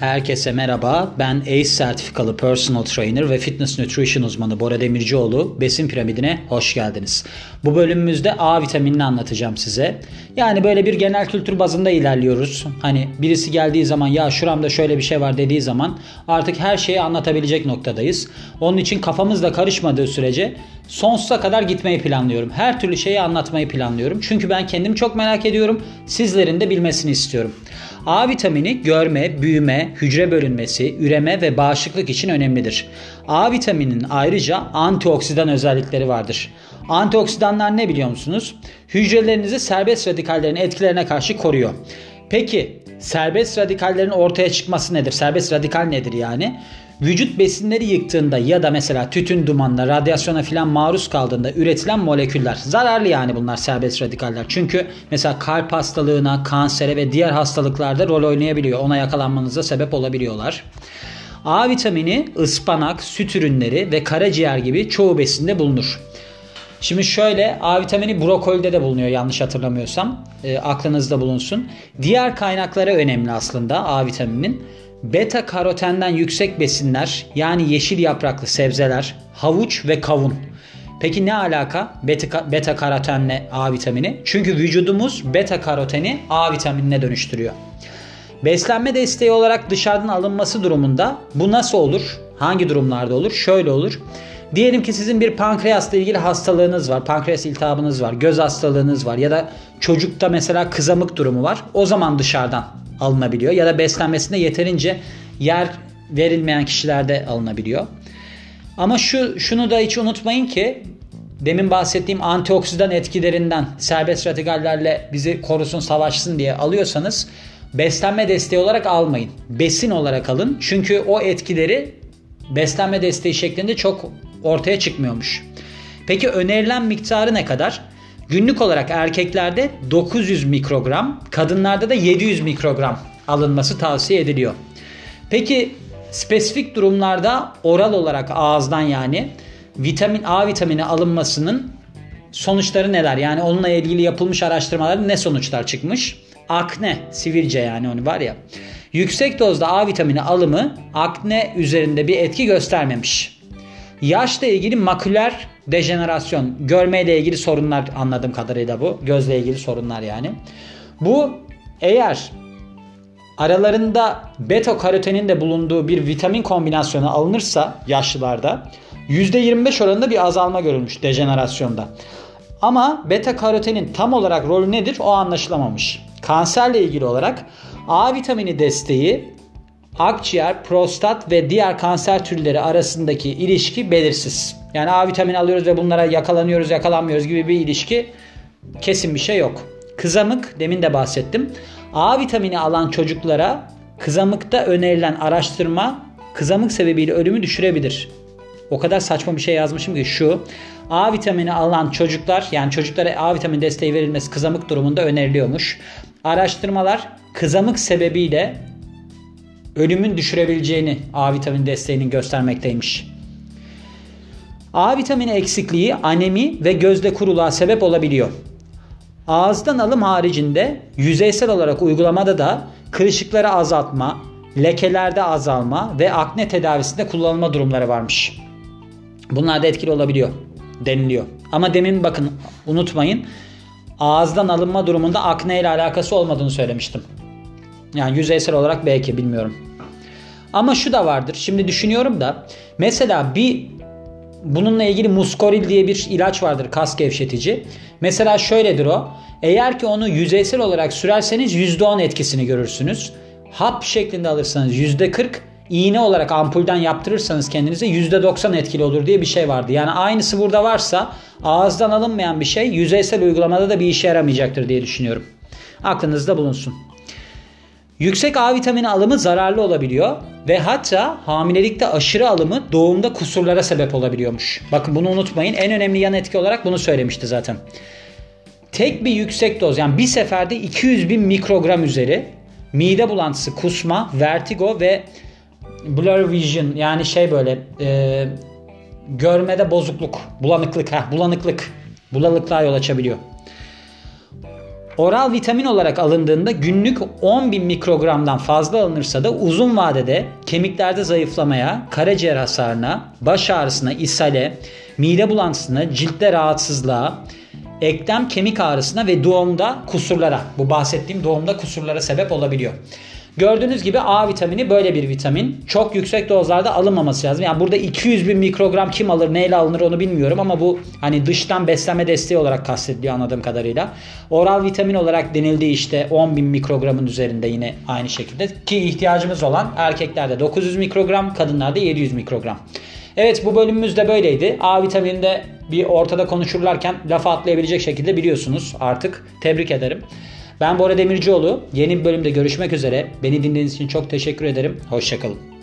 Herkese merhaba. Ben ACE sertifikalı personal trainer ve fitness nutrition uzmanı Bora Demircioğlu. Besin piramidine hoş geldiniz. Bu bölümümüzde A vitaminini anlatacağım size. Yani böyle bir genel kültür bazında ilerliyoruz. Hani birisi geldiği zaman ya şuramda şöyle bir şey var dediği zaman artık her şeyi anlatabilecek noktadayız. Onun için kafamızda karışmadığı sürece sonsuza kadar gitmeyi planlıyorum. Her türlü şeyi anlatmayı planlıyorum. Çünkü ben kendim çok merak ediyorum. Sizlerin de bilmesini istiyorum. A vitamini görme, büyüme, hücre bölünmesi, üreme ve bağışıklık için önemlidir. A vitamininin ayrıca antioksidan özellikleri vardır. Antioksidanlar ne biliyor musunuz? Hücrelerinizi serbest radikallerin etkilerine karşı koruyor. Peki serbest radikallerin ortaya çıkması nedir? Serbest radikal nedir yani? Vücut besinleri yıktığında ya da mesela tütün dumanına, radyasyona filan maruz kaldığında üretilen moleküller. Zararlı yani bunlar serbest radikaller. Çünkü mesela kalp hastalığına, kansere ve diğer hastalıklarda rol oynayabiliyor. Ona yakalanmanıza sebep olabiliyorlar. A vitamini ıspanak, süt ürünleri ve karaciğer gibi çoğu besinde bulunur. Şimdi şöyle A vitamini brokolide de bulunuyor yanlış hatırlamıyorsam. E, aklınızda bulunsun. Diğer kaynaklara önemli aslında A vitamininin. Beta karotenden yüksek besinler yani yeşil yapraklı sebzeler, havuç ve kavun. Peki ne alaka beta, beta karotenle A vitamini? Çünkü vücudumuz beta karoteni A vitaminine dönüştürüyor. Beslenme desteği olarak dışarıdan alınması durumunda bu nasıl olur? Hangi durumlarda olur? Şöyle olur. Diyelim ki sizin bir pankreasla ilgili hastalığınız var. Pankreas iltihabınız var. Göz hastalığınız var. Ya da çocukta mesela kızamık durumu var. O zaman dışarıdan alınabiliyor. Ya da beslenmesinde yeterince yer verilmeyen kişilerde alınabiliyor. Ama şu şunu da hiç unutmayın ki demin bahsettiğim antioksidan etkilerinden serbest radikallerle bizi korusun, savaşsın diye alıyorsanız beslenme desteği olarak almayın. Besin olarak alın. Çünkü o etkileri beslenme desteği şeklinde çok ortaya çıkmıyormuş. Peki önerilen miktarı ne kadar? Günlük olarak erkeklerde 900 mikrogram, kadınlarda da 700 mikrogram alınması tavsiye ediliyor. Peki spesifik durumlarda oral olarak ağızdan yani vitamin A vitamini alınmasının sonuçları neler? Yani onunla ilgili yapılmış araştırmalarda ne sonuçlar çıkmış? Akne, sivilce yani onu var ya. Yüksek dozda A vitamini alımı akne üzerinde bir etki göstermemiş. Yaşla ilgili maküler dejenerasyon, görmeyle ilgili sorunlar anladığım kadarıyla bu. Gözle ilgili sorunlar yani. Bu eğer aralarında beta karotenin de bulunduğu bir vitamin kombinasyonu alınırsa yaşlılarda %25 oranında bir azalma görülmüş dejenerasyonda. Ama beta karotenin tam olarak rolü nedir o anlaşılamamış. Kanserle ilgili olarak A vitamini desteği akciğer, prostat ve diğer kanser türleri arasındaki ilişki belirsiz. Yani A vitamini alıyoruz ve bunlara yakalanıyoruz, yakalanmıyoruz gibi bir ilişki kesin bir şey yok. Kızamık demin de bahsettim. A vitamini alan çocuklara kızamıkta önerilen araştırma kızamık sebebiyle ölümü düşürebilir. O kadar saçma bir şey yazmışım ki şu. A vitamini alan çocuklar yani çocuklara A vitamini desteği verilmesi kızamık durumunda öneriliyormuş. Araştırmalar kızamık sebebiyle ölümün düşürebileceğini A vitamini desteğinin göstermekteymiş. A vitamini eksikliği anemi ve gözde kuruluğa sebep olabiliyor. Ağızdan alım haricinde yüzeysel olarak uygulamada da kırışıkları azaltma, lekelerde azalma ve akne tedavisinde kullanılma durumları varmış. Bunlar da etkili olabiliyor deniliyor. Ama demin bakın unutmayın ağızdan alınma durumunda akne ile alakası olmadığını söylemiştim. Yani yüzeysel olarak belki bilmiyorum. Ama şu da vardır. Şimdi düşünüyorum da mesela bir bununla ilgili muskoril diye bir ilaç vardır kas gevşetici. Mesela şöyledir o. Eğer ki onu yüzeysel olarak sürerseniz %10 etkisini görürsünüz. Hap şeklinde alırsanız %40, iğne olarak ampulden yaptırırsanız kendinize %90 etkili olur diye bir şey vardı. Yani aynısı burada varsa ağızdan alınmayan bir şey yüzeysel uygulamada da bir işe yaramayacaktır diye düşünüyorum. Aklınızda bulunsun. Yüksek A vitamini alımı zararlı olabiliyor ve hatta hamilelikte aşırı alımı doğumda kusurlara sebep olabiliyormuş. Bakın bunu unutmayın. En önemli yan etki olarak bunu söylemişti zaten. Tek bir yüksek doz yani bir seferde 200 bin mikrogram üzeri mide bulantısı, kusma, vertigo ve blur vision yani şey böyle e, görmede bozukluk, bulanıklık, ha bulanıklık, bulanıklığa yol açabiliyor. Oral vitamin olarak alındığında günlük 10.000 mikrogramdan fazla alınırsa da uzun vadede kemiklerde zayıflamaya, karaciğer hasarına, baş ağrısına, ishale, mide bulantısına, ciltte rahatsızlığa, eklem kemik ağrısına ve doğumda kusurlara, bu bahsettiğim doğumda kusurlara sebep olabiliyor. Gördüğünüz gibi A vitamini böyle bir vitamin. Çok yüksek dozlarda alınmaması lazım. Yani burada 200 bin mikrogram kim alır neyle alınır onu bilmiyorum ama bu hani dıştan beslenme desteği olarak kastediliyor anladığım kadarıyla. Oral vitamin olarak denildiği işte 10 bin mikrogramın üzerinde yine aynı şekilde. Ki ihtiyacımız olan erkeklerde 900 mikrogram kadınlarda 700 mikrogram. Evet bu bölümümüz de böyleydi. A vitamininde bir ortada konuşurlarken lafa atlayabilecek şekilde biliyorsunuz artık. Tebrik ederim. Ben Bora Demircioğlu. Yeni bir bölümde görüşmek üzere. Beni dinlediğiniz için çok teşekkür ederim. Hoşçakalın.